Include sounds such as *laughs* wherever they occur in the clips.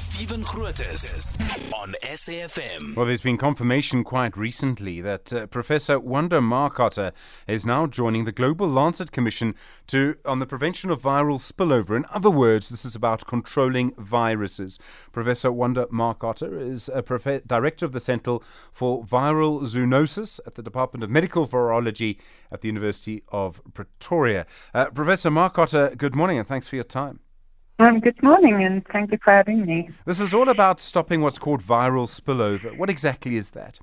Stephen Grootes on SAFM. Well, there's been confirmation quite recently that uh, Professor Wanda Markotter is now joining the Global Lancet Commission to on the prevention of viral spillover. In other words, this is about controlling viruses. Professor Wanda Markotter is a prof- director of the Centre for Viral Zoonosis at the Department of Medical Virology at the University of Pretoria. Uh, Professor Markotter, good morning and thanks for your time. Um, good morning, and thank you for having me. This is all about stopping what's called viral spillover. What exactly is that?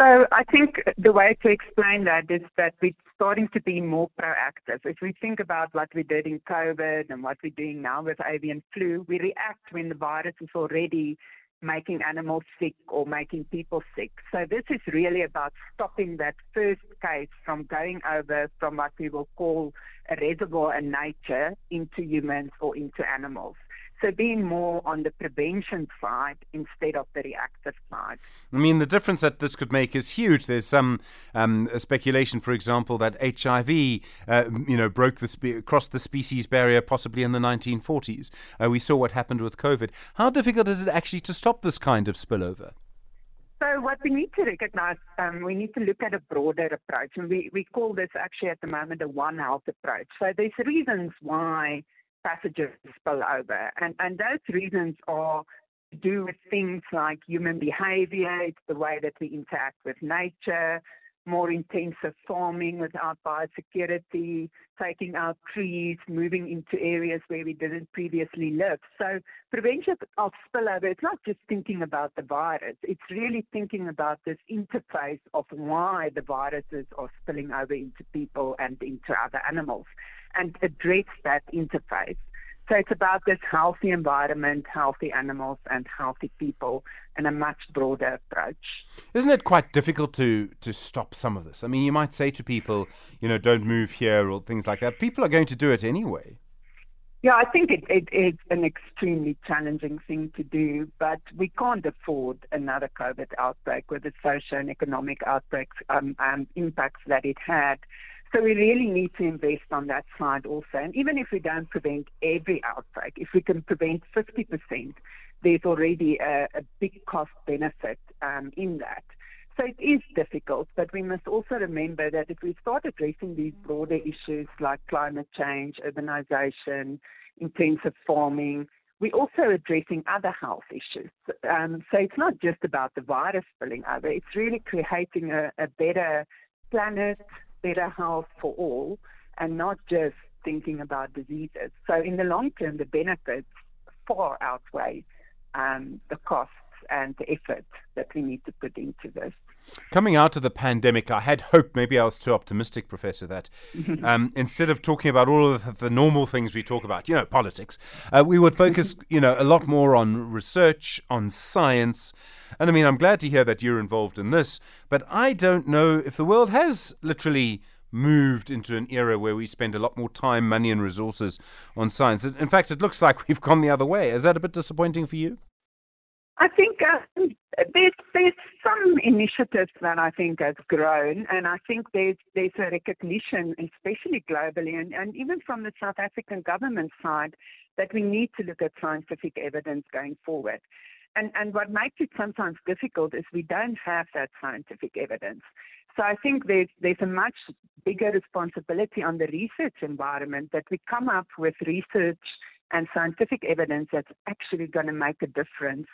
So, I think the way to explain that is that we're starting to be more proactive. If we think about what we did in COVID and what we're doing now with avian flu, we react when the virus is already making animals sick or making people sick. So, this is really about stopping that first case from going over from what we will call a reservoir in nature into humans or into animals. So being more on the prevention side instead of the reactive side. I mean, the difference that this could make is huge. There's some um, speculation, for example, that HIV, uh, you know, broke the spe- crossed the species barrier possibly in the 1940s. Uh, we saw what happened with COVID. How difficult is it actually to stop this kind of spillover? So what we need to recognize, um, we need to look at a broader approach, and we, we call this actually at the moment a One Health approach. So there's reasons why pathogens spill over, and, and those reasons are to do with things like human behavior, it's the way that we interact with nature, more intensive farming without biosecurity, taking out trees, moving into areas where we didn't previously live. So prevention of spillover, it's not just thinking about the virus, it's really thinking about this interface of why the viruses are spilling over into people and into other animals and address that interface. So it's about this healthy environment, healthy animals, and healthy people in a much broader approach. Isn't it quite difficult to to stop some of this? I mean, you might say to people, you know, don't move here or things like that. People are going to do it anyway. Yeah, I think it, it is an extremely challenging thing to do, but we can't afford another COVID outbreak with the social and economic outbreaks um, and impacts that it had. So we really need to invest on that side also. And even if we don't prevent every outbreak, if we can prevent 50%, there's already a, a big cost benefit um, in that. So it is difficult, but we must also remember that if we start addressing these broader issues like climate change, urbanization, intensive farming, we're also addressing other health issues. Um, so it's not just about the virus spilling over, it's really creating a, a better planet, better health for all and not just thinking about diseases. So in the long term, the benefits far outweigh um, the costs and the effort that we need to put into this. Coming out of the pandemic, I had hope, maybe I was too optimistic, Professor, that *laughs* um, instead of talking about all of the normal things we talk about, you know, politics, uh, we would focus, *laughs* you know, a lot more on research, on science. And I mean, I'm glad to hear that you're involved in this, but I don't know if the world has literally moved into an era where we spend a lot more time, money, and resources on science. In fact, it looks like *laughs* we've gone the other way. Is that a bit disappointing for you? I think uh, there's there's some initiatives that I think has grown, and I think there's there's a recognition, especially globally, and, and even from the South African government side, that we need to look at scientific evidence going forward. And and what makes it sometimes difficult is we don't have that scientific evidence. So I think there's there's a much bigger responsibility on the research environment that we come up with research and scientific evidence that's actually going to make a difference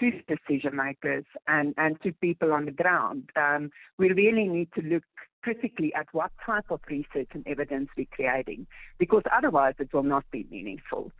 to decision makers and, and to people on the ground. Um, we really need to look critically at what type of research and evidence we're creating, because otherwise it will not be meaningful.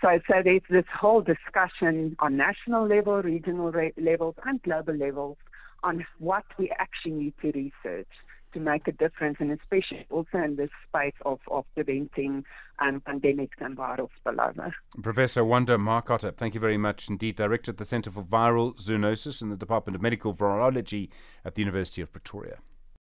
So, so there's this whole discussion on national level, regional re- levels, and global levels on what we actually need to research to make a difference, and especially also in this space of, of preventing um, pandemics and viral spillover. Professor Wanda Markotter, thank you very much indeed. Director at the Centre for Viral Zoonosis in the Department of Medical Virology at the University of Pretoria.